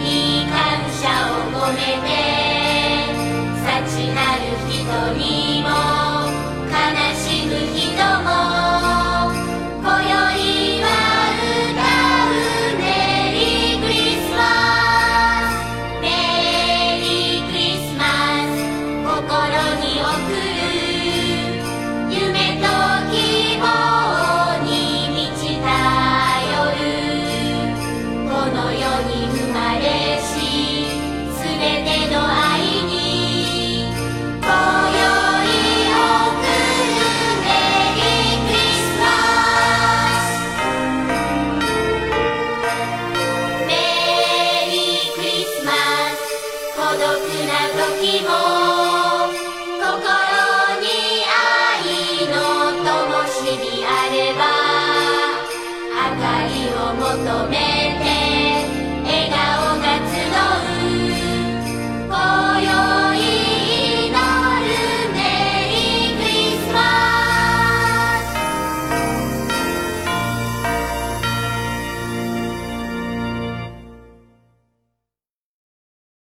に感謝を込めて幸なる人に灯火あれば明かりを求め